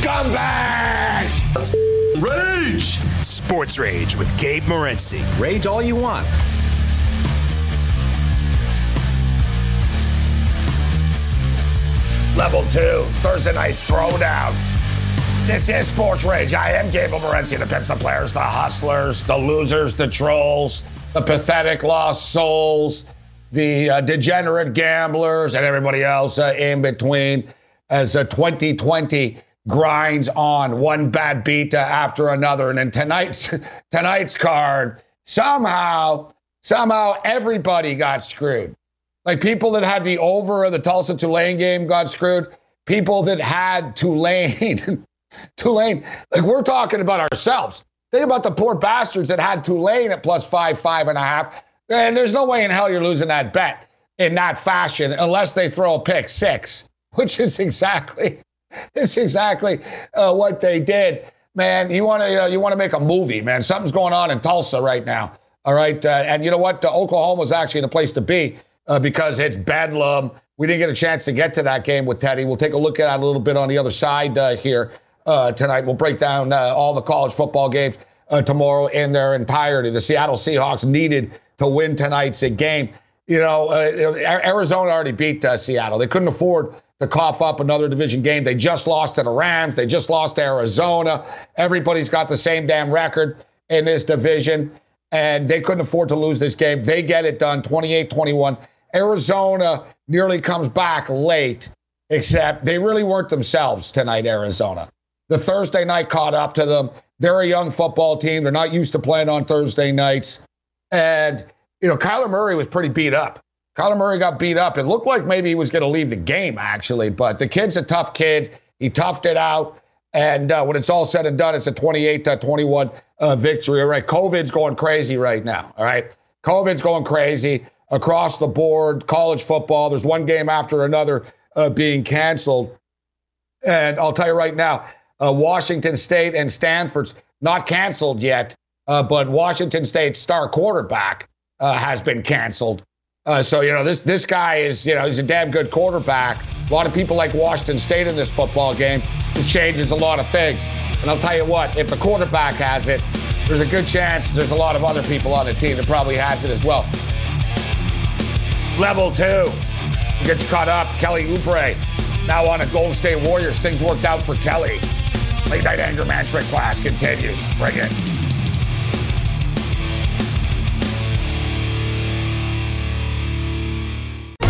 Scumbags! Let's rage! Sports Rage with Gabe Morency. Rage all you want. Level two, Thursday night throwdown. This is Sports Rage. I am Gabe Morency. The pimps, the players, the hustlers, the losers, the trolls, the pathetic lost souls, the uh, degenerate gamblers, and everybody else uh, in between as uh, 2020 grinds on one bad beat after another. And in tonight's tonight's card, somehow, somehow everybody got screwed. Like people that had the over of the Tulsa Tulane game got screwed. People that had Tulane, Tulane, like we're talking about ourselves. Think about the poor bastards that had Tulane at plus five, five and a half. And there's no way in hell you're losing that bet in that fashion unless they throw a pick six, which is exactly, it's exactly uh, what they did. Man, you want to you, want to make a movie, man. Something's going on in Tulsa right now. All right, uh, and you know what? Uh, Oklahoma's actually the place to be uh, because it's bedlam. We didn't get a chance to get to that game with Teddy. We'll take a look at it a little bit on the other side uh, here uh, tonight. We'll break down all the college football games tomorrow in their entirety. The Seattle Seahawks needed to win tonight's game. You know, Arizona already beat Seattle. They couldn't afford to cough up another division game. They just lost to the Rams. They just lost to Arizona. Everybody's got the same damn record in this division, and they couldn't afford to lose this game. They get it done 28 21. Arizona nearly comes back late, except they really weren't themselves tonight, Arizona. The Thursday night caught up to them. They're a young football team. They're not used to playing on Thursday nights. And, you know, Kyler Murray was pretty beat up. Kyler Murray got beat up. It looked like maybe he was going to leave the game, actually. But the kid's a tough kid. He toughed it out. And uh, when it's all said and done, it's a 28 to 21 uh, victory. All right. COVID's going crazy right now. All right. COVID's going crazy across the board, college football. There's one game after another uh, being canceled. And I'll tell you right now, uh, Washington State and Stanford's not canceled yet, uh, but Washington State's star quarterback uh, has been canceled. Uh, so you know this this guy is you know he's a damn good quarterback. A lot of people like Washington State in this football game. It changes a lot of things. And I'll tell you what, if the quarterback has it, there's a good chance there's a lot of other people on the team that probably has it as well. Level two gets caught up. Kelly Oubre now on a Golden State Warriors. Things worked out for Kelly. Late night anger management class continues. Bring it.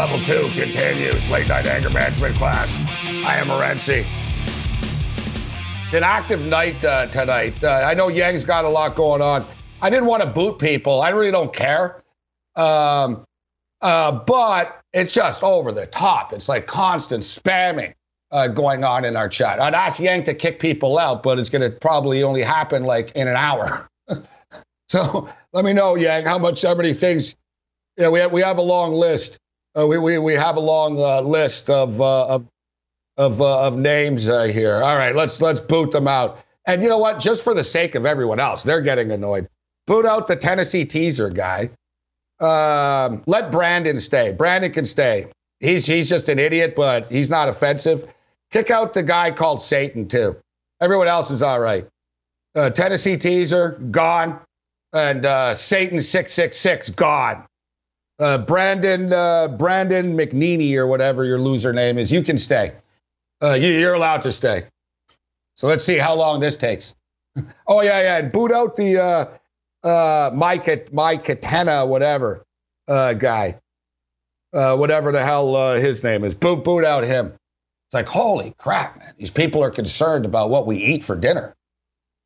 Level two continues. Late night anger management class. I am Morency. An active night uh, tonight. Uh, I know Yang's got a lot going on. I didn't want to boot people. I really don't care. Um, uh, but it's just over the top. It's like constant spamming uh, going on in our chat. I'd ask Yang to kick people out, but it's going to probably only happen like in an hour. so let me know, Yang, how much, how many things. Yeah, we have, we have a long list. Uh, we, we, we have a long uh, list of, uh, of, of, uh, of names uh, here. All right, let's, let's boot them out. And you know what? Just for the sake of everyone else, they're getting annoyed. Boot out the Tennessee teaser guy. Um, let Brandon stay. Brandon can stay. He's, he's just an idiot, but he's not offensive. Kick out the guy called Satan, too. Everyone else is all right. Uh, Tennessee teaser, gone. And uh, Satan 666, gone. Uh, Brandon uh, Brandon McNeely or whatever your loser name is, you can stay. Uh, you, are allowed to stay. So let's see how long this takes. oh yeah, yeah, and boot out the uh, uh, Mike Mike Katena, whatever uh, guy, uh, whatever the hell uh, his name is. Boot boot out him. It's like holy crap, man! These people are concerned about what we eat for dinner.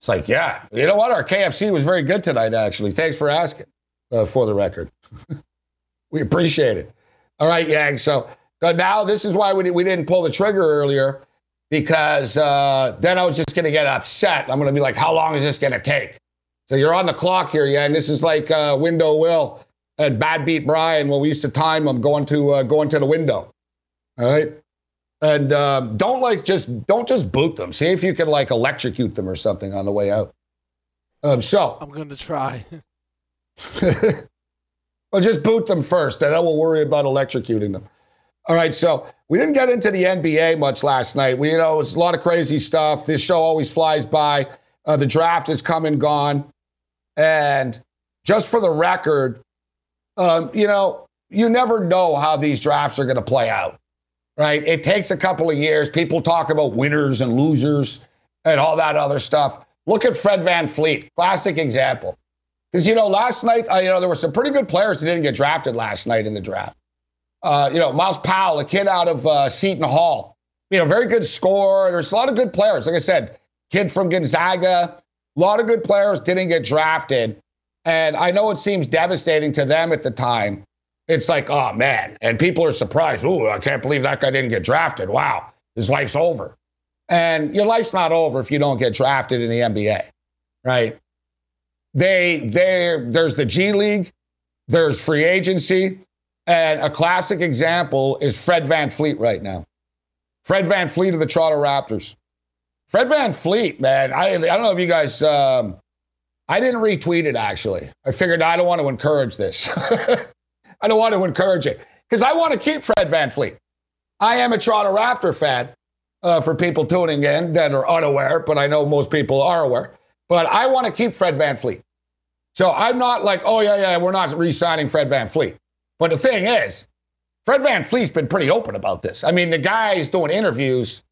It's like, yeah, you know what? Our KFC was very good tonight, actually. Thanks for asking, uh, for the record. We appreciate it. All right, Yang. So, now this is why we, we didn't pull the trigger earlier because uh, then I was just going to get upset. I'm going to be like, how long is this going to take? So you're on the clock here, yeah. And this is like uh, Window Will and Bad Beat Brian when we used to time them going to uh, going to the window. All right. And um, don't like just don't just boot them. See if you can like electrocute them or something on the way out. Um, so I'm going to try. well, just boot them first, and then we'll worry about electrocuting them. All right, so we didn't get into the NBA much last night. We, you know, it was a lot of crazy stuff. This show always flies by. Uh, the draft has come and gone, and just for the record, um, you know, you never know how these drafts are going to play out, right? It takes a couple of years. People talk about winners and losers and all that other stuff. Look at Fred VanVleet, classic example. Because, you know, last night, uh, you know, there were some pretty good players that didn't get drafted last night in the draft. Uh, you know, Myles Powell, a kid out of uh, Seton Hall, you know, very good scorer. There's a lot of good players. Like I said, kid from Gonzaga, a lot of good players didn't get drafted. And I know it seems devastating to them at the time. It's like, oh man. And people are surprised. Ooh, I can't believe that guy didn't get drafted. Wow, his life's over. And your life's not over if you don't get drafted in the NBA, right? They, they, there's the G League, there's free agency, and a classic example is Fred VanVleet right now. Fred VanVleet of the Toronto Raptors. Fred VanVleet, man, I, I don't know if you guys, um, I didn't retweet it actually. I figured I don't want to encourage this. I don't want to encourage it because I want to keep Fred VanVleet. I am a Toronto Raptor fan uh, for people tuning in that are unaware, but I know most people are aware. But I want to keep Fred VanVleet. So I'm not like, oh, yeah, yeah, we're not re signing Fred VanVleet. But the thing is, Fred VanVleet's been pretty open about this. I mean, the guy's doing interviews.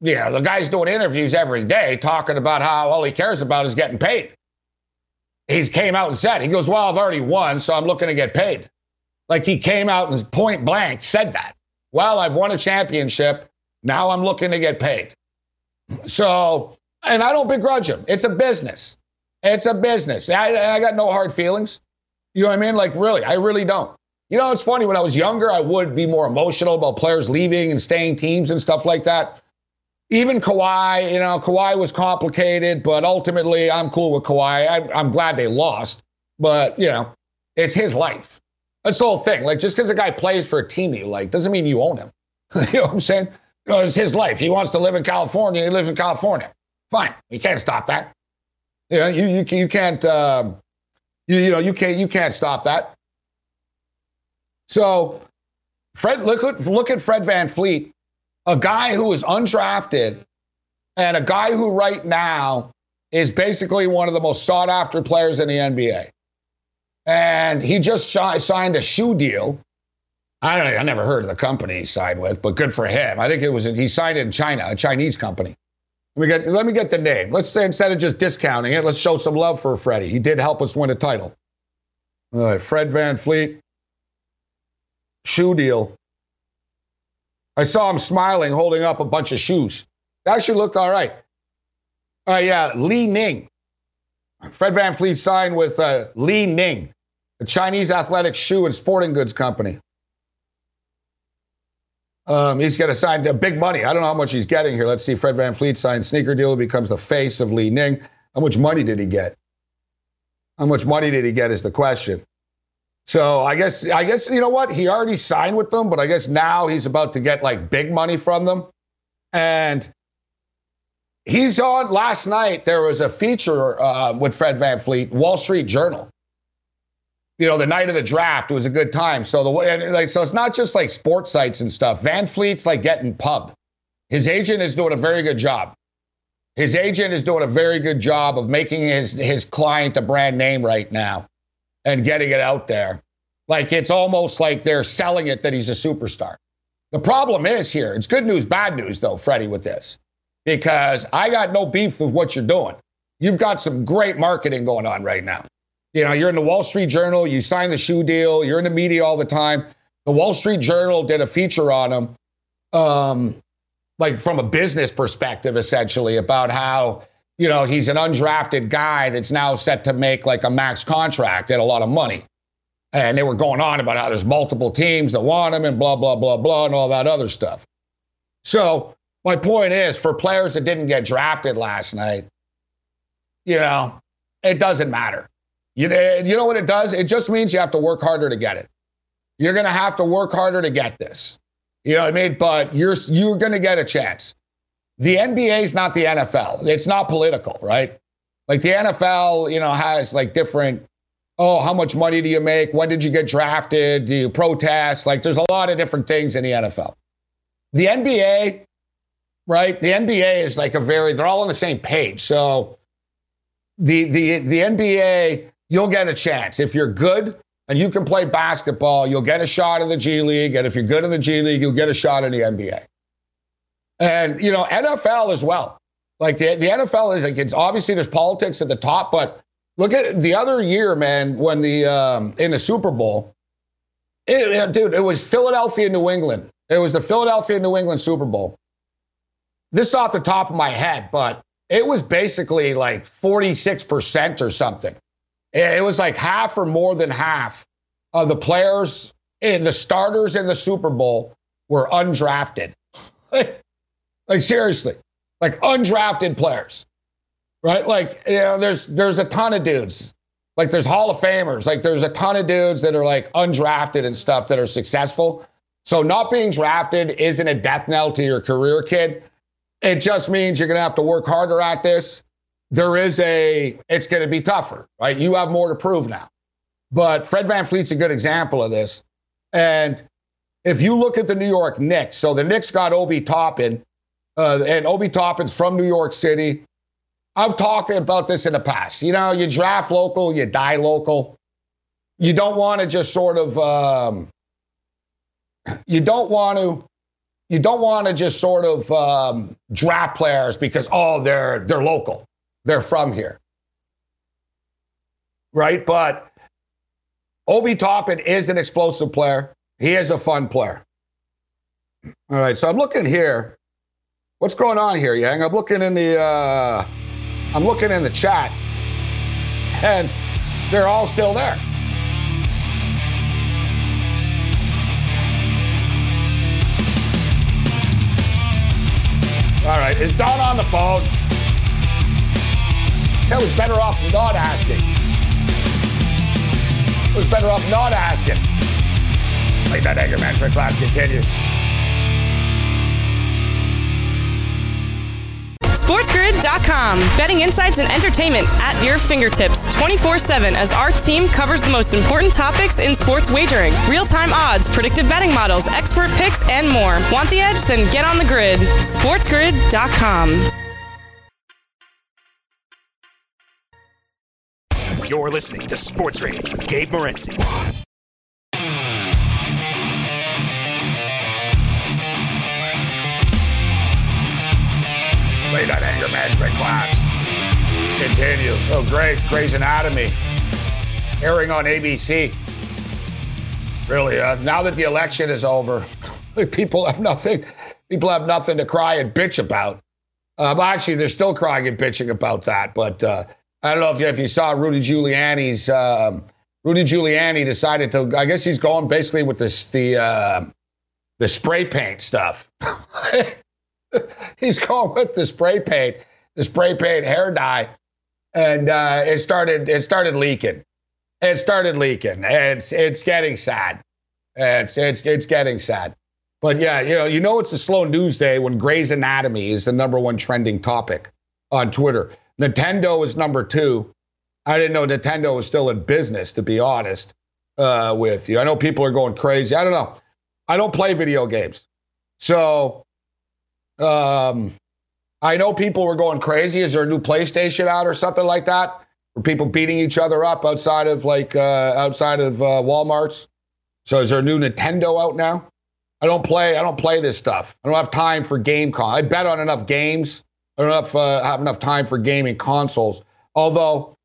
Yeah, the guy's doing interviews every day talking about how all he cares about is getting paid. He's came out and said, he goes, Well, I've already won, so I'm looking to get paid. Like he came out and point blank said that. Well, I've won a championship. Now I'm looking to get paid. So, and I don't begrudge him. It's a business. It's a business. I, I got no hard feelings. You know what I mean? Like, really, I really don't. You know, it's funny. When I was younger, I would be more emotional about players leaving and staying teams and stuff like that. Even Kawhi, you know, Kawhi was complicated, but ultimately, I'm cool with Kawhi. I, I'm glad they lost, but you know, it's his life. That's the whole thing. Like, just because a guy plays for a team you like doesn't mean you own him. you know what I'm saying? You know, it's his life. He wants to live in California. He lives in California. Fine. You can't stop that. You you you, you can't. Um, you, you know, you can't you can't stop that. So, Fred, look at, look at Fred VanVleet, a guy who was undrafted and a guy who right now is basically one of the most sought after players in the NBA. And he just signed a shoe deal. I don't I never heard of the company he signed with, but good for him. I think it was he signed it in China, a Chinese company. Let me get let me get the name. Let's say instead of just discounting it, let's show some love for Freddie. He did help us win a title. All right, Fred VanVleet. shoe deal. I saw him smiling, holding up a bunch of shoes. Actually looked all right. All right, yeah, Li Ning. Fred VanVleet signed with uh, Ning, a Chinese athletic shoe and sporting goods company. Um, he's going to sign big money. I don't know how much he's getting here. Let's see. Fred VanVleet signs sneaker deal, becomes the face of Li Ning. How much money did he get? How much money did he get is the question. So I guess I guess you know what he already signed with them, but I guess now he's about to get like big money from them, and he's on. Last night there was a feature uh, with Fred VanVleet, Wall Street Journal. You know, the night of the draft was a good time. So the way, like, so it's not just like sports sites and stuff. VanVleet's like getting pub. His agent is doing a very good job. His agent is doing a very good job of making his his client a brand name right now and getting it out there. Like it's almost like they're selling it that he's a superstar. The problem is here, it's good news, bad news though, Freddie, with this, because I got no beef with what you're doing. You've got some great marketing going on right now. You know, you're in the Wall Street Journal, you signed the shoe deal, you're in the media all the time. The Wall Street Journal did a feature on him, um, like from a business perspective, essentially, about how you know, he's an undrafted guy that's now set to make like a max contract and a lot of money. And they were going on about how there's multiple teams that want him and blah, blah, blah, blah, and all that other stuff. So My point is for players that didn't get drafted last night, you know, it doesn't matter. You know, you know what it does? It just means you have to work harder to get it. You're going to have to work harder to get this. You know what I mean? But you're you're going to get a chance. The NBA is not the NFL. It's not political, right? Like the NFL, you know, has like different oh, how much money do you make? When did you get drafted? Do you protest? Like there's a lot of different things in the NFL. The NBA, right? The NBA is like a very they're all on the same page. So the the the NBA, you'll get a chance. If you're good and you can play basketball, you'll get a shot in the G League. And if you're good in the G League, you'll get a shot in the NBA. And, you know, NFL as well. Like the, the NFL is like, it's obviously there's politics at the top, but look at the other year, man, when the, um, in the Super Bowl, it, dude, it was Philadelphia, New England. It was the Philadelphia, New England Super Bowl. This off the top of my head, but it was basically like 46% or something. It was like half or more than half of the players in the starters in the Super Bowl were undrafted. like seriously, like undrafted players, right? Like you know, there's there's a ton of dudes. Like there's Hall of Famers. Like there's a ton of dudes that are like undrafted and stuff that are successful. So not being drafted isn't a death knell to your career, kid. It just means you're to have to work harder at this. There is a, it's going to be tougher, right? You have more to prove now. But Fred VanVleet's a good example of this. And if you look at the New York Knicks, so the Knicks got Obi Toppin, uh, and Obi Toppin's from New York City. I've talked about this in the past. You know, you draft local, you die local. You don't want to just sort of, um, you don't want to you don't want to just sort of um, draft players because oh they're they're local, they're from here, right? But Obi Toppin is an explosive player. He is a fun player. All right, so I'm looking here. What's going on here, Yang? I'm looking in the uh, I'm looking in the chat, and they're all still there. All right. Is Don on the phone? That was better off not asking. It was better off not asking. Like that anger management class continues. SportsGrid.com. Betting insights and entertainment at your fingertips 24 7 as our team covers the most important topics in sports wagering real time odds, predictive betting models, expert picks, and more. Want the edge? Then get on the grid. SportsGrid.com. You're listening to Sports Rage with Gabe Morency. Late night anger management class continues. Oh, great. Grey's Anatomy airing on ABC. Really, uh, now that the election is over, people have nothing. People have nothing to cry and bitch about. Well, actually, they're still crying and bitching about that. But uh, I don't know if you, if you saw Rudy Giuliani's. Um, Rudy Giuliani decided to. I guess he's going basically with this the uh, the spray paint stuff. he's going with the spray paint, the spray paint hair dye, and uh, it started it started leaking. It started leaking. It's it's getting sad. It's it's it's getting sad. But yeah, you know, you know it's a slow news day when Grey's Anatomy is the number one trending topic on Twitter. Nintendo is number two. I didn't know Nintendo was still in business, to be honest uh, with you. I know people are going crazy. I don't know. I don't play video games. So um, I know people were going crazy. Is there a new PlayStation out or something like that? Were people beating each other up outside of like uh, outside of uh, WalMarts? So is there a new Nintendo out now? I don't play. I don't play this stuff. I don't have time for game con. I bet on enough games. Have, uh, have enough time for gaming consoles. Although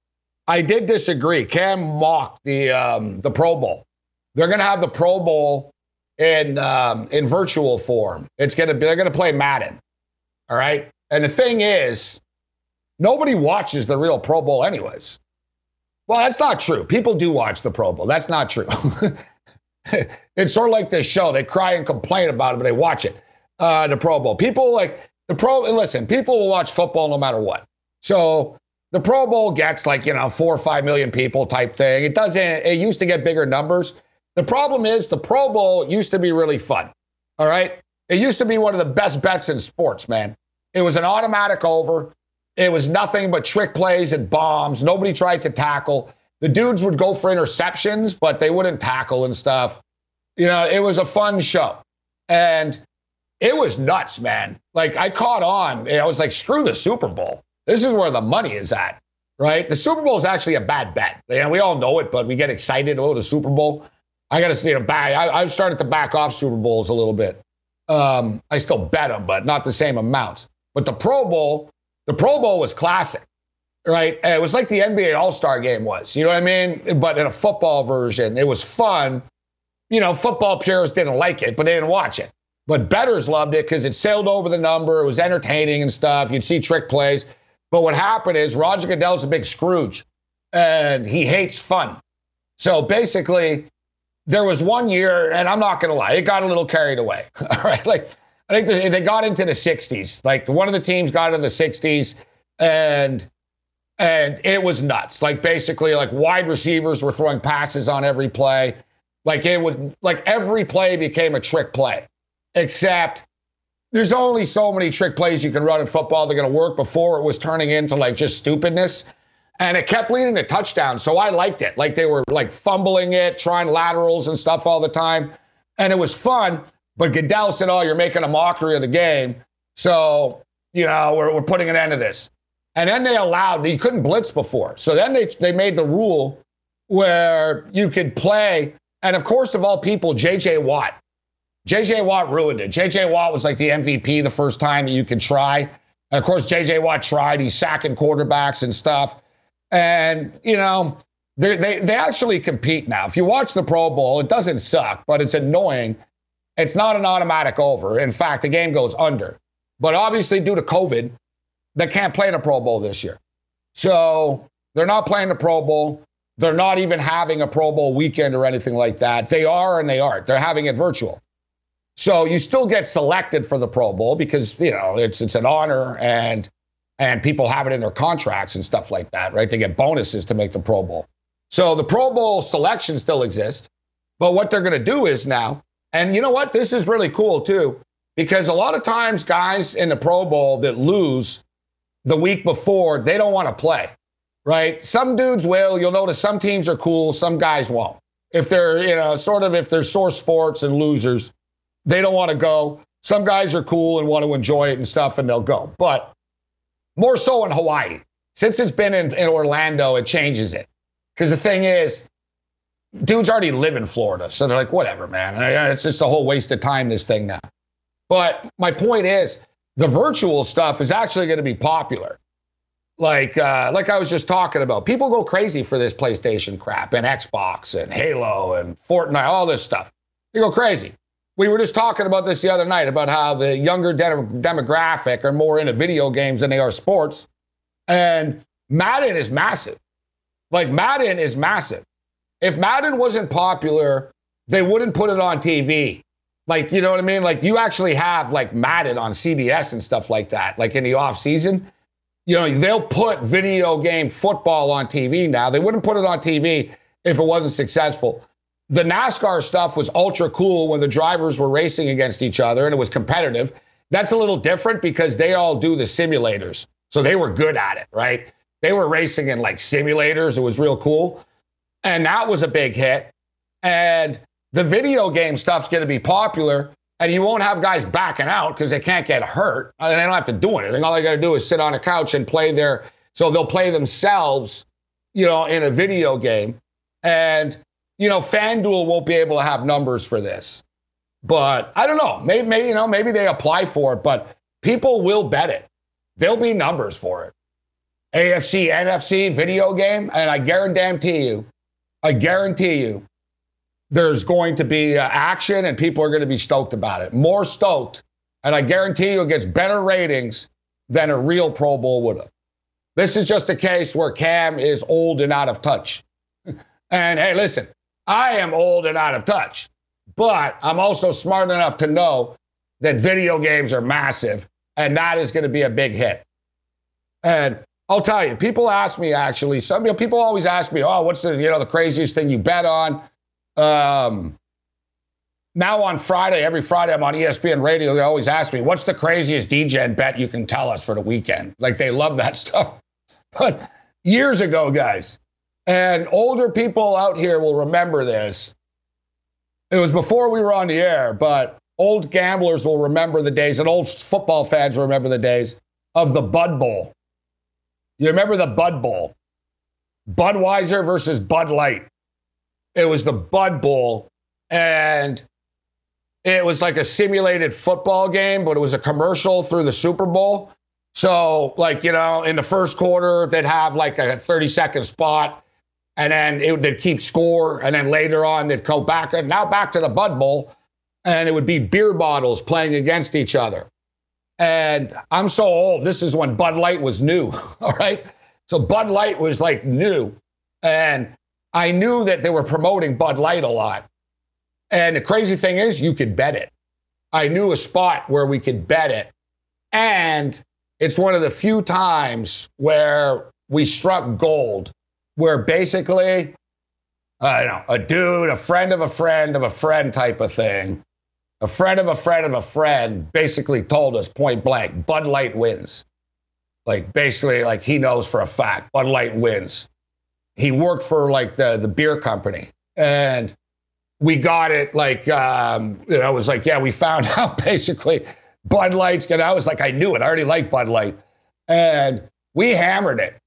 I did disagree. Cam mocked the um, the Pro Bowl. They're going to have the Pro Bowl in um, in virtual form. It's gonna be they're gonna play Madden. All right. And the thing is, nobody watches the real Pro Bowl anyways. Well, that's not true. People do watch the Pro Bowl. That's not true. it's sort of like this show. They cry and complain about it, but they watch it. uh, the Pro Bowl. People like the Pro. Listen, people will watch football no matter what. So the Pro Bowl gets like you know four or five million people type thing. It doesn't. It used to get bigger numbers. The problem is the Pro Bowl used to be really fun. All right, it used to be one of the best bets in sports, man. It was an automatic over. It was nothing but trick plays and bombs. Nobody tried to tackle. The dudes would go for interceptions, but they wouldn't tackle and stuff. You know, it was a fun show. And it was nuts, man. Like I caught on. I was like, screw the Super Bowl. This is where the money is at, right? The Super Bowl is actually a bad bet. And we all know it, but we get excited. Oh, the Super Bowl. I got to, you know, back. I, I've started to back off Super Bowls a little bit. Um, I still bet them, but not the same amounts. But the Pro Bowl, the Pro Bowl was classic, right? It was like the NBA All Star game was, you know what I mean? But in a football version, it was fun. You know, football purists didn't like it, but they didn't watch it. But bettors loved it because it sailed over the number. It was entertaining and stuff. You'd see trick plays. But what happened is Roger Goodell's a big Scrooge and he hates fun. So basically, there was one year, and I'm not going to lie, it got a little carried away. All right. Like, I think they got into the 60s. Like one of the teams got into the 60s and and it was nuts. Like basically like wide receivers were throwing passes on every play. Like it was like every play became a trick play. Except there's only so many trick plays you can run in football that are going to work before it was turning into like just stupidness. And it kept leading to touchdowns. So I liked it. Like they were like fumbling it, trying laterals and stuff all the time. And it was fun. But Goodell said, "Oh, you're making a mockery of the game, so you know we're, we're putting an end to this." And then they allowed you couldn't blitz before, so then they they made the rule where you could play. And of course, of all people, J.J. Watt. J.J. Watt ruined it. J.J. Watt was like the MVP the first time that you could try. And of course, J.J. Watt tried. He's sacking quarterbacks and stuff. And you know, they they they actually compete now. If you watch the Pro Bowl, it doesn't suck, but it's annoying it's not an automatic over. In fact, the game goes under. But obviously, due to COVID, they can't play in a Pro Bowl this year. So they're not playing the Pro Bowl. They're not even having a Pro Bowl weekend or anything like that. They are and they aren't. They're having it virtual. So you still get selected for the Pro Bowl because you know it's it's an honor and and people have it in their contracts and stuff like that, right? They get bonuses to make the Pro Bowl. So the Pro Bowl selection still exists, but what they're going to do is now and you know what? This is really cool too, because a lot of times guys in the Pro Bowl that lose the week before, they don't want to play, right? Some dudes will. You'll notice some teams are cool, some guys won't. If they're, you know, sort of if they're sore sports and losers, they don't want to go. Some guys are cool and want to enjoy it and stuff, and they'll go. But more so in Hawaii. Since it's been in, in Orlando, it changes it. Because the thing is, dudes already live in Florida. So they're like, whatever, man. It's just a whole waste of time, this thing now. But my point is, the virtual stuff is actually going to be popular. Like, uh, like I was just talking about, people go crazy for this PlayStation crap and Xbox and Halo and Fortnite, all this stuff. They go crazy. We were just talking about this the other night about how the younger de- demographic are more into video games than they are sports. And Madden is massive. Like, Madden is massive. If Madden wasn't popular, they wouldn't put it on TV. Like, you know what I mean? Like, you actually have like Madden on CBS and stuff like that, like in the off season. You know, they'll put video game football on TV now. They wouldn't put it on TV if it wasn't successful. The NASCAR stuff was ultra cool when the drivers were racing against each other and it was competitive. That's a little different because they all do the simulators. So they were good at it, right? They were racing in like simulators. It was real cool. And that was a big hit. And the video game stuff's going to be popular. And you won't have guys backing out because they can't get hurt. And they don't have to do anything. All they got to do is sit on a couch and play their. So they'll play themselves, you know, in a video game. And, you know, FanDuel won't be able to have numbers for this. But I don't know. Maybe, maybe you know, maybe they apply for it, but people will bet it. There'll be numbers for it. AFC, NFC video game, and I guarantee you, I guarantee you there's going to be uh, action and people are going to be stoked about it. More stoked. And I guarantee you it gets better ratings than a real Pro Bowl would have. This is just a case where Cam is old and out of touch. and hey, listen, I am old and out of touch, but I'm also smart enough to know that video games are massive, and that is going to be a big hit. And I'll tell you, people ask me actually. Some you know, people always ask me, "Oh, what's the you know the craziest thing you bet on?" Um, now on Friday, every Friday I'm on ESPN radio. They always ask me, "What's the craziest DGen bet you can tell us for the weekend?" Like they love that stuff. But years ago, guys, and older people out here will remember this. It was before we were on the air, but old gamblers will remember the days, and old football fans will remember the days of the Bud Bowl. You remember the Bud Bowl? Budweiser versus Bud Light. It was the Bud Bowl, and it was like a simulated football game, but it was a commercial through the Super Bowl. So, like, you know, in the first quarter, they'd have like a 30 second spot, and then it would keep score, and then later on, they'd go back, and now back to the Bud Bowl, and it would be beer bottles playing against each other. And I'm so old. This is when Bud Light was new. All right. So Bud Light was like new. And I knew that they were promoting Bud Light a lot. And the crazy thing is, you could bet it. I knew a spot where we could bet it. And it's one of the few times where we struck gold, where basically, I don't know, a dude, a friend of a friend of a friend type of thing a friend of a friend of a friend basically told us point blank Bud Light wins. Like basically, like he knows for a fact Bud Light wins. He worked for like the the beer company, and we got it. Like um, you know, it was like yeah, we found out basically Bud Light's gonna. I was like, I knew it. I already like Bud Light, and we hammered it.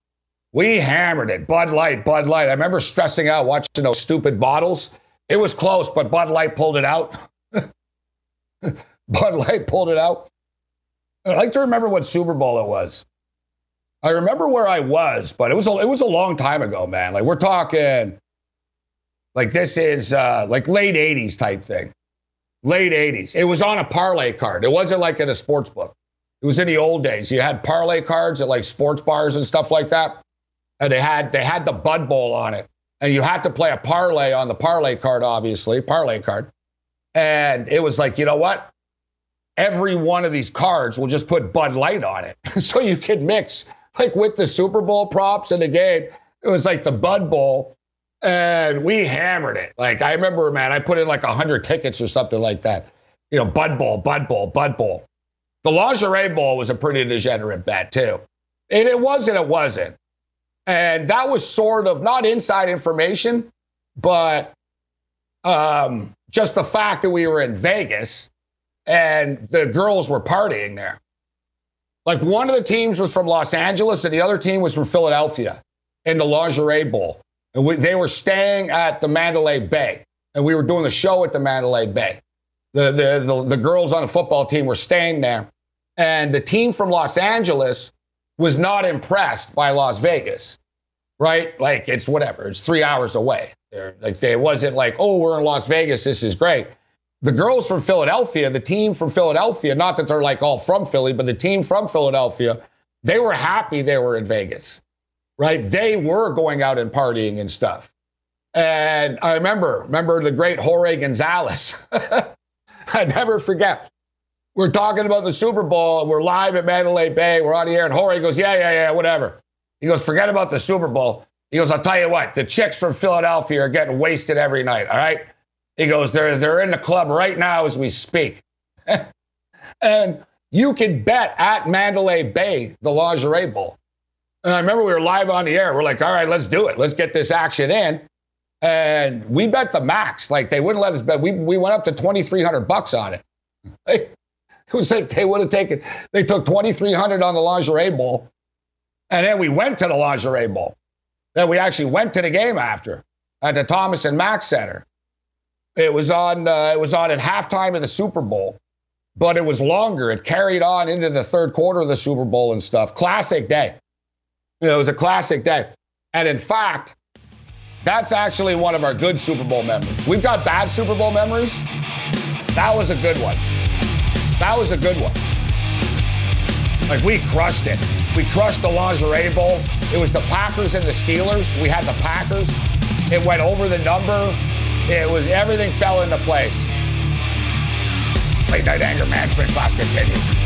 We hammered it. Bud Light, Bud Light. I remember stressing out watching those stupid bottles. It was close, but Bud Light pulled it out. Bud Light pulled it out. I like to remember what Super Bowl it was. I remember where I was, but it was a, it was a long time ago, man. Like we're talking, like this is uh, like late '80s type thing, late '80s. It was on a parlay card. It wasn't like in a sports book. It was in the old days. You had parlay cards at like sports bars and stuff like that, and they had they had the Bud Bowl on it, and you had to play a parlay on the parlay card, obviously parlay card. And it was like, you know what? Every one of these cards will just put Bud Light on it. so you could mix, like with the Super Bowl props in the game, it was like the Bud Bowl. And we hammered it. Like, I remember, man, I put in like 100 tickets or something like that. You know, Bud Bowl, Bud Bowl, Bud Bowl. The Lingerie Bowl was a pretty degenerate bet, too. And it was and it wasn't. And that was sort of not inside information, but um, just the fact that we were in Vegas and the girls were partying there. Like one of the teams was from Los Angeles and the other team was from Philadelphia in the Lingerie Bowl. And we, they were staying at the Mandalay Bay. And we were doing the show at the Mandalay Bay. The, the, the, the girls on the football team were staying there. And the team from Los Angeles was not impressed by Las Vegas, right? Like it's whatever, it's three hours away. They're, like they, wasn't like, oh, we're in Las Vegas, this is great. The girls from Philadelphia, the team from Philadelphia, not that they're like all from Philly, but the team from Philadelphia, they were happy they were in Vegas, right? They were going out and partying and stuff. And I remember, remember the great Jorge Gonzalez. I never forget. We're talking about the Super Bowl. and We're live at Mandalay Bay. We're on the air, and Jorge goes, "Yeah, yeah, yeah, whatever." He goes, "Forget about the Super Bowl. He goes, I'll tell you what, the chicks from Philadelphia are getting wasted every night. All right. He goes, they're they're in the club right now as we speak. and you can bet at Mandalay Bay, the lingerie bowl. And I remember we were live on the air. We're like, all right, let's do it. Let's get this action in. And we bet the max. Like they wouldn't let us bet. We we went up to twenty three hundred bucks on it. it was like they would have taken. They took twenty three hundred on the lingerie bowl, and then we went to the lingerie bowl Then we actually went to the game after at the Thomas and Mack Center. It was on. Uh, it was on at halftime of the Super Bowl, but it was longer. It carried on into the third quarter of the Super Bowl and stuff. Classic day. You know, it was a classic day, and in fact, that's actually one of our good Super Bowl memories. We've got bad Super Bowl memories. That was a good one. That was a good one. Like we crushed it. We crushed the lingerie bowl. It was the Packers and the Steelers. We had the Packers. It went over the number. It was everything fell into place. Late night anger management class continues.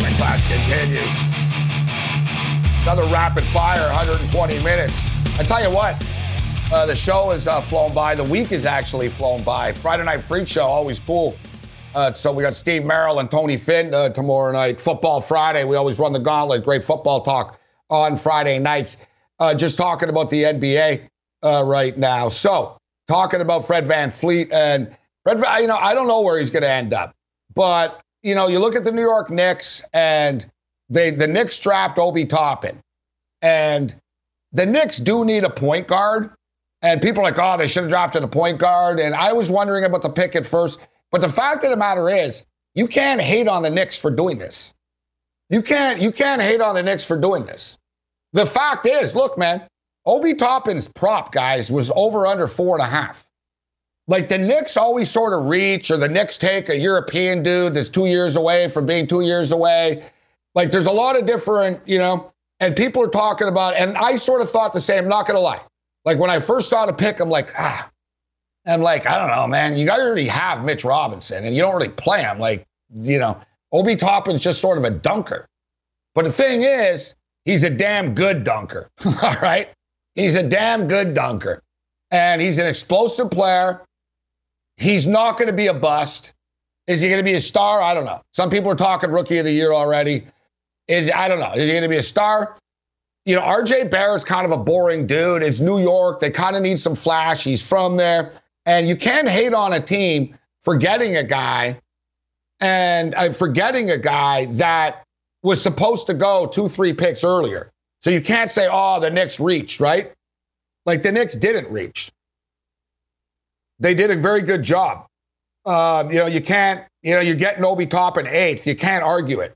class continues. Another rapid fire, 120 minutes. I tell you what, uh, the show has uh, flown by. The week has actually flown by. Friday Night Freak Show, always cool. Uh, so we got Steve Merrill and Tony Finn uh, tomorrow night. Football Friday. We always run the gauntlet. Great football talk on Friday nights. Uh, just talking about the NBA uh, right now. So talking about Fred VanVleet and Fred, you know, I don't know where he's going to end up, but you know, you look at the New York Knicks and they the Knicks draft Obi Toppin. And the Knicks do need a point guard. And people are like, oh, they should have drafted a point guard. And I was wondering about the pick at first. But the fact of the matter is, you can't hate on the Knicks for doing this. You can't you can't hate on the Knicks for doing this. The fact is, look, man, Obi Toppin's prop, guys, was over under four and a half. Like the Knicks always sort of reach, or the Knicks take a European dude that's two years away from being two years away. Like there's a lot of different, you know, and people are talking about, and I sort of thought the same, I'm not to lie. Like when I first saw the pick, I'm like, ah, I'm like, I don't know, man. You already have Mitch Robinson and you don't really play him. Like, you know, Obi Toppin's just sort of a dunker. But the thing is, he's a damn good dunker. All right. He's a damn good dunker. And he's an explosive player. He's not going to be a bust. Is he going to be a star? I don't know. Some people are talking rookie of the year already. Is I don't know. Is he going to be a star? You know, RJ Barrett's kind of a boring dude. It's New York. They kind of need some flash. He's from there. And you can't hate on a team for getting a guy and uh, forgetting a guy that was supposed to go two, three picks earlier. So you can't say, oh, the Knicks reached, right? Like the Knicks didn't reach they did a very good job. Um, you know, you can't, you know, you're getting Obi Toppin eighth. You can't argue it.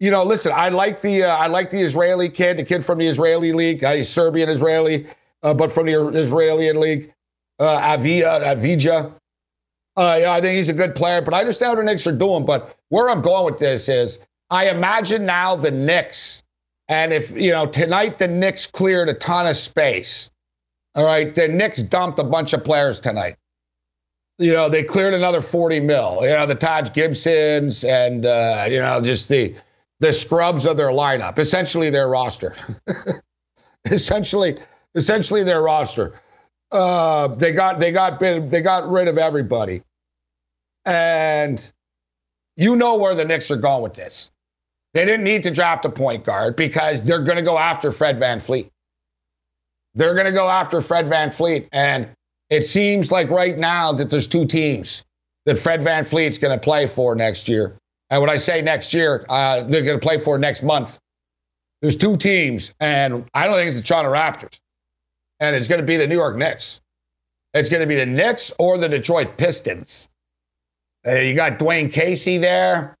You know, listen, I like the uh, I like the Israeli kid, the kid from the Israeli league. Uh, he's Serbian Israeli, uh, but from the Israeli league. Uh, Avia, Avija. Uh, yeah, I think he's a good player, but I understand what the Knicks are doing. But where I'm going with this is, I imagine now the Knicks, and if you know tonight the Knicks cleared a ton of space all right, the Knicks dumped a bunch of players tonight. You know, they cleared another 40 mil. You know, the Taj Gibsons and uh, you know, just the the scrubs of their lineup, essentially their roster. essentially, essentially their roster. Uh, they got they got they got rid of everybody. And you know where the Knicks are going with this. They didn't need to draft a point guard because they're going to go after Fred VanVleet. They're going to go after Fred VanVleet. And it seems like right now that there's two teams that Fred VanVleet's going to play for next year. And when I say next year, uh, they're going to play for next month. There's two teams, and I don't think it's the Toronto Raptors. And it's going to be the New York Knicks. It's going to be the Knicks or the Detroit Pistons. Uh, you got Dwane Casey there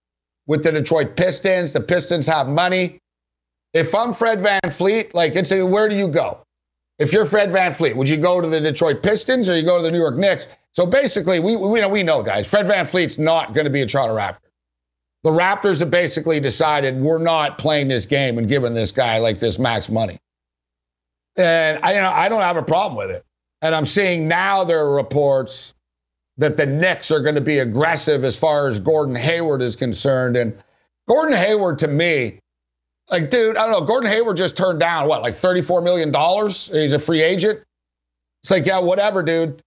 with the Detroit Pistons. The Pistons have money. If I'm Fred VanVleet, like, it's a, where do you go? If you're Fred VanVleet, would you go to the Detroit Pistons or you go to the New York Knicks? So basically, we, we, know, we know, guys, Fred VanVleet's not going to be a Toronto Raptor. The Raptors have basically decided we're not playing this game and giving this guy like this max money. And I, you know, I don't have a problem with it. And I'm seeing now there are reports that the Knicks are going to be aggressive as far as Gordon Hayward is concerned. And Gordon Hayward, to me, like, dude, I don't know. Gordon Hayward just turned down what, like $34 million? He's a free agent. It's like, yeah, whatever, dude.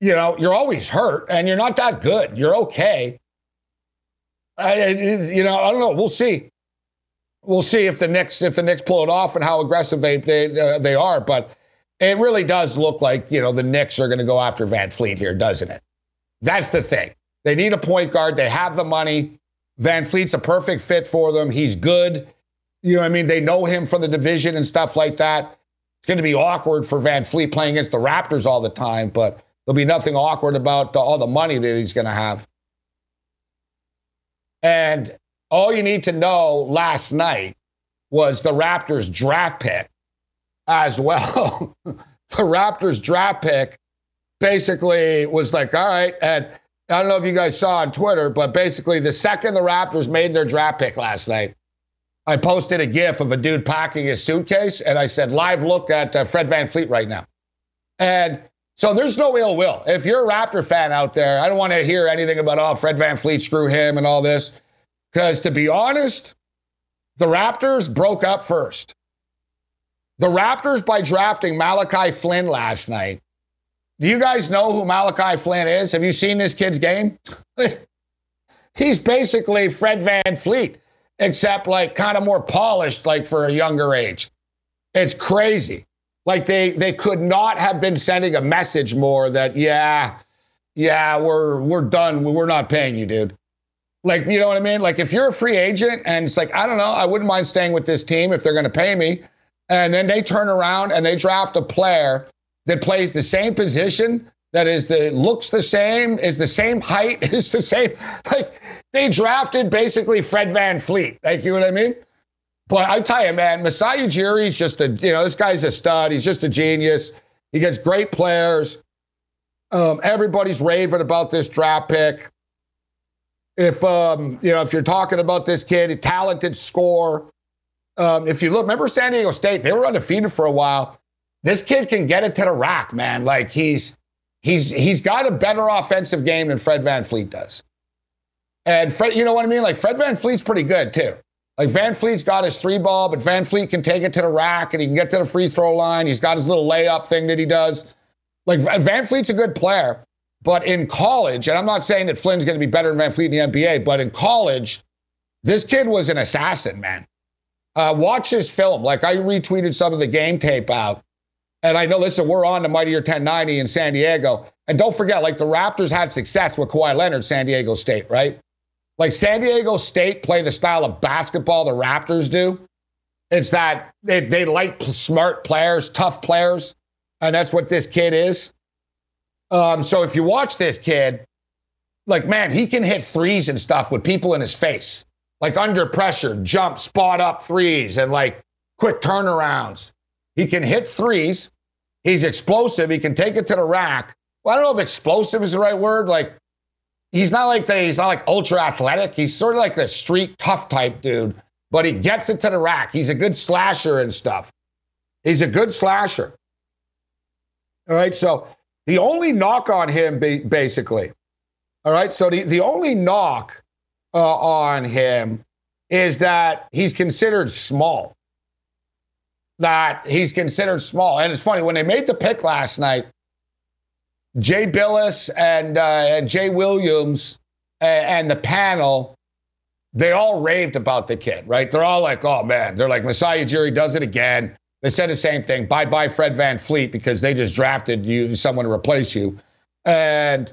You know, you're always hurt and you're not that good. You're okay. I, you know, I don't know. We'll see. We'll see if the Knicks if the Knicks pull it off and how aggressive they they uh, they are. But it really does look like you know the Knicks are going to go after VanVleet here, doesn't it? That's the thing. They need a point guard. They have the money. VanVleet's a perfect fit for them. He's good. You know, I mean, they know him from the division and stuff like that. it's going to be awkward for VanVleet playing against the Raptors all the time, but there'll be nothing awkward about all the money that he's going to have. And all you need to know last night was the Raptors draft pick as well. the Raptors draft pick basically was like, all right, and I don't know if you guys saw on Twitter, but basically the second the Raptors made their draft pick last night, I posted a GIF of a dude packing his suitcase, and I said, "Live look at uh, Fred VanVleet right now." And so there's no ill will. If you're a Raptor fan out there, I don't want to hear anything about oh Fred VanVleet, screw him, and all this, because to be honest, the Raptors broke up first. The Raptors by drafting Malachi Flynn last night do you guys know who Malachi Flynn is? Have you seen this kid's game? He's basically Fred VanVleet, except like kind of more polished, like for a younger age. It's crazy. Like they they could not have been sending a message more that yeah, yeah, we're we're done. We're not paying you, dude. Like, you know what I mean? Like if you're a free agent and it's like, I don't know, I wouldn't mind staying with this team if they're gonna pay me. And then they turn around and they draft a player that plays the same position, that is the looks the same, is the same height, is the same. Like they drafted basically Fred VanVleet. Like you know what I mean? But I tell you, man, Ujiri is just a, you know, this guy's a stud. He's just a genius. He gets great players. Um, everybody's raving about this draft pick. If um, you know, if you're talking about this kid, a talented score. Um, if you look, remember San Diego State? They were undefeated for a while. This kid can get it to the rack, man. Like he's he's he's got a better offensive game than Fred VanVleet does. And Fred, you know what I mean? Like Fred VanVleet's pretty good too. Like VanVleet's got his three ball, but VanVleet can take it to the rack and he can get to the free throw line. He's got his little layup thing that he does. Like VanVleet's a good player, but in college, and I'm not saying that Flynn's going to be better than VanVleet in the NBA, but in college, this kid was an assassin, man. Uh, watch his film. Like I retweeted some of the game tape out. And I know, listen, we're on the Mightier 1090 in San Diego. And don't forget, like the Raptors had success with Kawhi Leonard, San Diego State, right? Like San Diego State play the style of basketball the Raptors do. It's that they, they like smart players, tough players. And that's what this kid is. Um, so if you watch this kid, like, man, he can hit threes and stuff with people in his face, like under pressure, jump, spot up threes, and like quick turnarounds. He can hit threes. He's explosive. He can take it to the rack. Well, I don't know if explosive is the right word. Like, he's not like the, he's not like ultra athletic. He's sort of like the street tough type dude, but he gets it to the rack. He's a good slasher and stuff. He's a good slasher. All right. So the only knock on him, basically, all right. So the, the only knock uh, on him is that he's considered small that he's considered small. And it's funny when they made the pick last night, Jay Bilas and uh, and Jay Williams and, and the panel, they all raved about the kid, right? They're all like, "Oh man," they're like, "Masai Ujiri does it again." They said the same thing. Bye bye, Fred VanVleet, because they just drafted you someone to replace you, and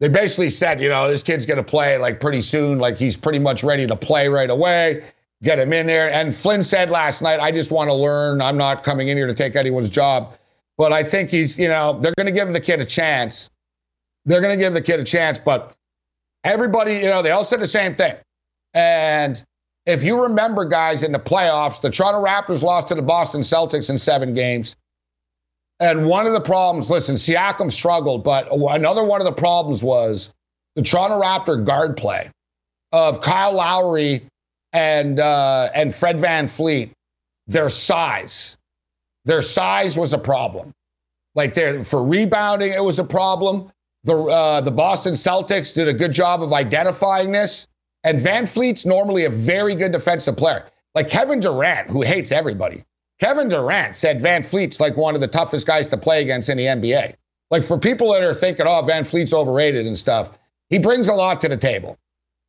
they basically said, you know, this kid's going to play like pretty soon, like he's pretty much ready to play right away get him in there. And Flynn said last night, I just want to learn. I'm not coming in here to take anyone's job. But I think he's, you know, they're going to give the kid a chance. They're going to give the kid a chance. But everybody, you know, they all said the same thing. And if you remember, guys, in the playoffs, the Toronto Raptors lost to the Boston Celtics in seven games. And one of the problems, listen, Siakam struggled, but another one of the problems was the Toronto Raptor guard play of Kyle Lowry and uh, and Fred VanVleet, their size, their size was a problem. Like there for rebounding, it was a problem. The uh, the Boston Celtics did a good job of identifying this. And VanVleet's normally a very good defensive player. Like Kevin Durant, who hates everybody. Kevin Durant said VanVleet's like one of the toughest guys to play against in the NBA. Like for people that are thinking, oh, VanVleet's overrated and stuff, he brings a lot to the table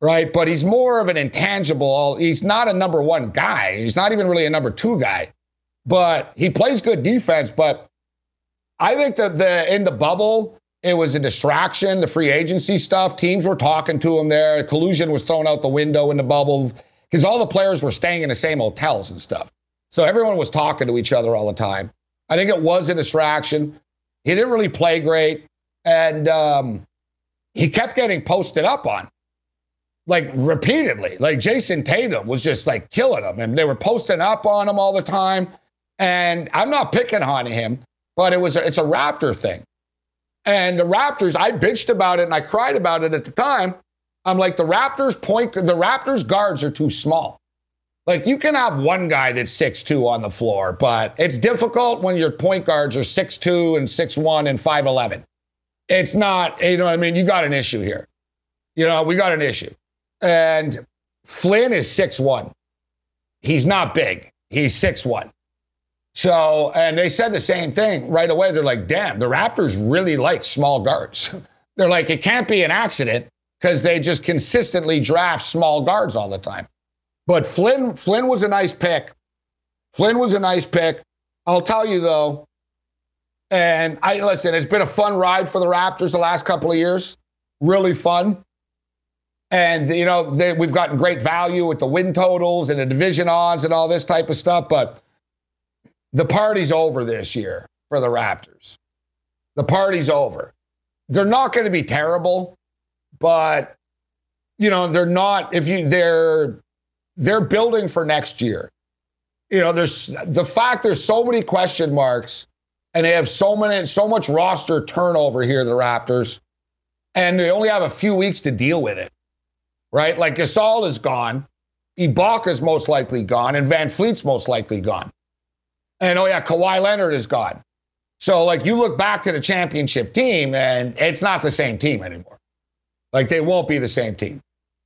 right? But he's more of an intangible. He's not a number one guy. He's not even really a number two guy, but he plays good defense. But I think that the in the bubble, it was a distraction. The free agency stuff, teams were talking to him there. Collusion was thrown out the window in the bubble because all the players were staying in the same hotels and stuff. So everyone was talking to each other all the time. I think it was a distraction. He didn't really play great. And um, he kept getting posted up on like repeatedly. Like Jayson Tatum was just like killing them, and they were posting up on him all the time. And I'm not picking on him, but it was a, it's a Raptor thing. And the Raptors, I bitched about it and I cried about it at the time. I'm like, the Raptors point, the Raptors guards are too small. Like you can have one guy that's six two on the floor, but it's difficult when your point guards are six two and six one and 5'11. It's not, you know I mean? You got an issue here. You know, we got an issue. And Flynn is six one. He's not big. He's six one. So, and they said the same thing right away. They're like, damn, the Raptors really like small guards. They're like, it can't be an accident because they just consistently draft small guards all the time. But Flynn, Flynn was a nice pick. Flynn was a nice pick. I'll tell you though, and I listen, it's been a fun ride for the Raptors the last couple of years. Really fun. And, you know, they, we've gotten great value with the win totals and the division odds and all this type of stuff. But the party's over this year for the Raptors. The party's over. They're not going to be terrible, but you know, they're not if you they're they're building for next year. You know, there's the fact there's so many question marks and they have so many so much roster turnover here the Raptors and they only have a few weeks to deal with it. Right? Like Gasol is gone, Ibaka's most likely gone and VanVleet's most likely gone. And oh yeah, Kawhi Leonard is gone. So like you look back to the championship team and it's not the same team anymore. Like they won't be the same team.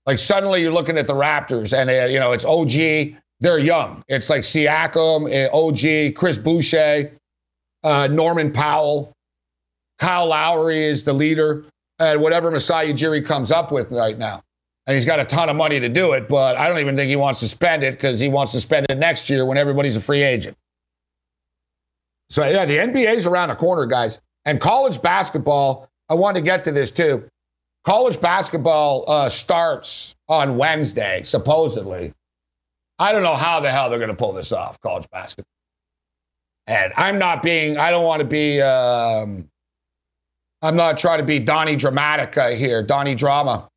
Like suddenly you're looking at the Raptors and uh, you know it's OG. They're young. It's like Siakam, uh, OG, Chris Boucher, uh, Norman Powell, Kyle Lowry is the leader, and whatever Masai Ujiri comes up with right now. And he's got a ton of money to do it, but I don't even think he wants to spend it because he wants to spend it next year when everybody's a free agent. So yeah, the NBA's around the corner, guys. And college basketball, I want to get to this too. College basketball uh, starts on Wednesday, supposedly. I don't know how the hell they're going to pull this off, college basketball. And I'm not being, I don't want to be, um, I'm not trying to be Donnie Dramatica here, Donnie Drama.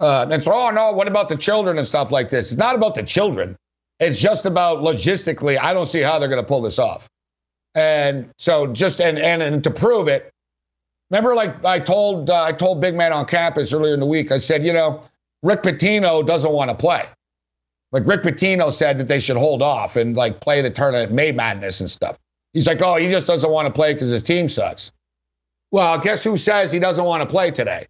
Uh, and so, oh no, what about the children and stuff like this? It's not about the children. It's just about logistically, I don't see how they're going to pull this off. And so just and and, and to prove it, remember like I told uh, I told Big Man on campus earlier in the week. I said, you know, Rick Pitino doesn't want to play. Like Rick Pitino said that they should hold off and like play the tournament May Madness and stuff. He's like, oh, he just doesn't want to play because his team sucks. Well, guess who says he doesn't want to play today?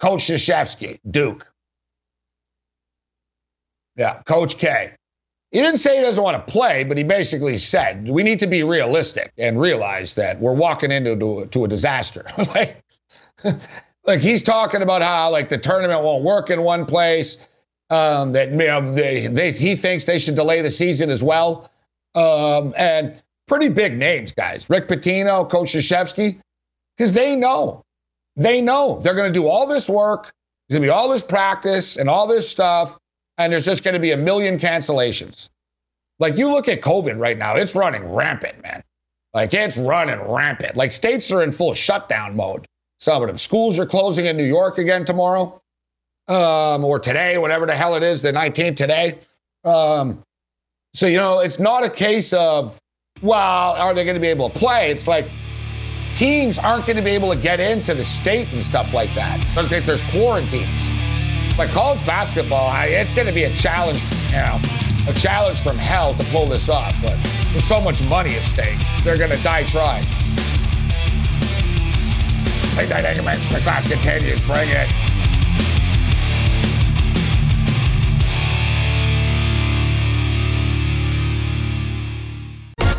Coach Krzyzewski, Duke. Yeah, Coach K. He didn't say he doesn't want to play, but he basically said we need to be realistic and realize that we're walking into to, a disaster. like, like he's talking about how like the tournament won't work in one place. Um, that you know, they, they, he thinks they should delay the season as well. Um, and pretty big names, guys. Rick Pitino, Coach Krzyzewski, because they know, they know they're going to do all this work. There's going to be all this practice and all this stuff and there's just going to be a million cancellations. Like you look at COVID right now, it's running rampant, man. Like it's running rampant. Like states are in full shutdown mode. Some of them. Schools are closing in New York again tomorrow, um, or today, whatever the hell it is, the 19th today. Um, so you know, it's not a case of, well, are they going to be able to play? It's like teams aren't going to be able to get into the state and stuff like that because if there's quarantines. But college basketball, I, it's going to be a challenge, you know, a challenge from hell to pull this off. But there's so much money at stake, they're going to die trying. Hey, Dynamics, the class continues. Bring it.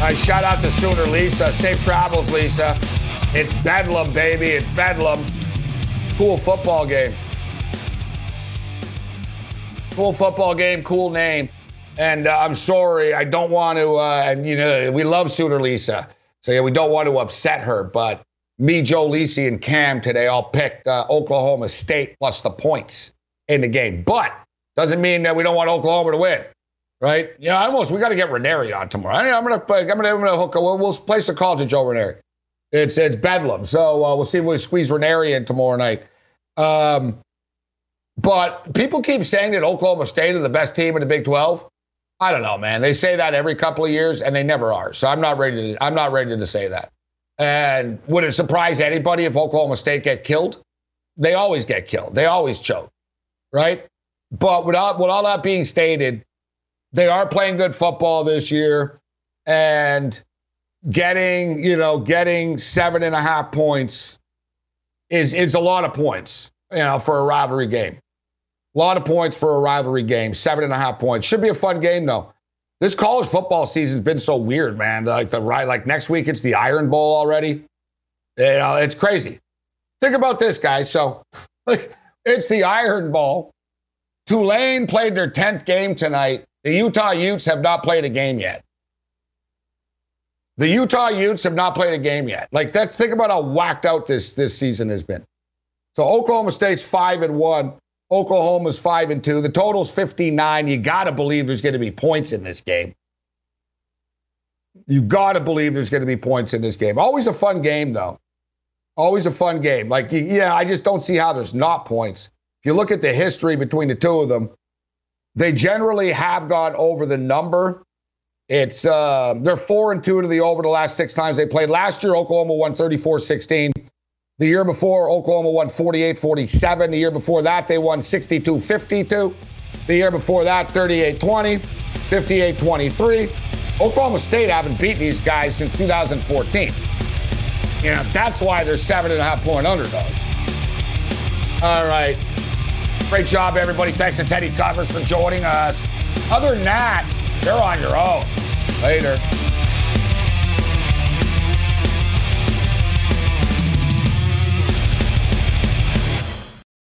Uh, shout out to Sooner Lisa. Safe travels, Lisa. It's Bedlam, baby. It's Bedlam. Cool football game. Cool football game, cool name. And uh, I'm sorry, I don't want to, uh, and you know, we love Sooner Lisa. So yeah, we don't want to upset her. But me, Joe Lisi, and Cam today all picked uh, Oklahoma State plus the points in the game. But doesn't mean that we don't want Oklahoma to win right? You know, almost we got to get Ranieri on tomorrow. I, am gonna play, I'm gonna I'm gonna hook. We'll, we'll place a call to Joe Ranieri. It's it's bedlam. So uh, we'll see if we squeeze Ranieri in tomorrow night. Um, but people keep saying that Oklahoma State is the best team in the Big 12. I don't know, man. They say that every couple of years, and they never are. So I'm not ready to. I'm not ready to say that. And would it surprise anybody if Oklahoma State get killed? They always get killed. They always choke, right? But without with all that being stated, they are playing good football this year, and getting you know getting seven and a half points is is a lot of points you know for a rivalry game. A lot of points for a rivalry game. Seven and a half points should be a fun game though. This college football season's been so weird, man. Like the right, like next week it's the Iron Bowl already. You know, it's crazy. Think about this, guys. So, like, it's the Iron Bowl. Tulane played their tenth game tonight. The Utah Utes have not played a game yet. The Utah Utes have not played a game yet. Like that's think about how whacked out this this season has been. So Oklahoma State's five and one. Oklahoma's five and two. The total's 59. You gotta believe there's gonna be points in this game. You gotta believe there's gonna be points in this game. Always a fun game though. Always a fun game. Like yeah, I just don't see how there's not points. If you look at the history between the two of them, they generally have gone over the number. It's uh, they're four and two to the over the last six times they played. Last year, Oklahoma won 34-16. The year before, Oklahoma won 48-47. The year before that, they won 62-52. The year before that, 38-20, 58-23. Oklahoma State haven't beaten these guys since 2014. You know, that's why they're seven and a half point underdogs. All right. Great job, everybody. Thanks to Teddy Covers for joining us. Other than that, you're on your own. Later.